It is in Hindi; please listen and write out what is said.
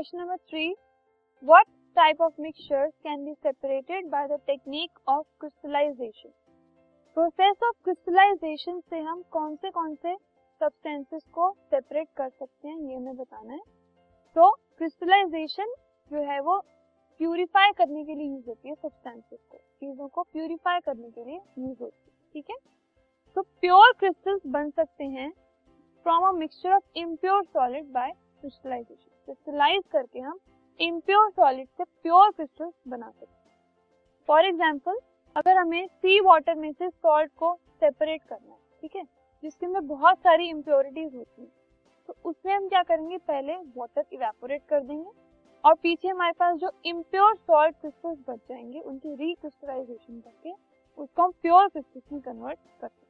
Question number three what type of mixtures can be separated by the technique of crystallisation process of crystallisation से हम कौन से कौन से सब्सटेंसेस को सेपरेट कर सकते हैं, ये हमें बताना है। तो क्रिस्टलाइजेशन जो है वो प्यूरिफाई करने के लिए यूज़ होती है सब्सटेंसेस को, चीज़ों को प्यूरिफाई करने के लिए यूज़ होती है, ठीक है? तो प्योर क्रिस्टल्स बन सकते हैं from a mixture of impure solid by crystallisation crystallise करके हम इम्प्योर सॉलिड से प्योर क्रिस्टल्स बना सकते हैं। फॉर एग्ज़ाम्पल अगर हमें सी वाटर में से सॉल्ट को सेपरेट करना है, ठीक है, जिसके अंदर बहुत सारी इम्प्योरिटीज होती हैं तो उसमें हम क्या करेंगे? पहले वाटर इवेपोरेट कर देंगे और पीछे हमारे पास जो इम्प्योर सॉल्ट क्रिस्टल्स बच जाएँगे, उनकी रिक्रिस्टलाइजेशन करके उसको हम प्योर क्रिस्टल्स में कन्वर्ट कर सकते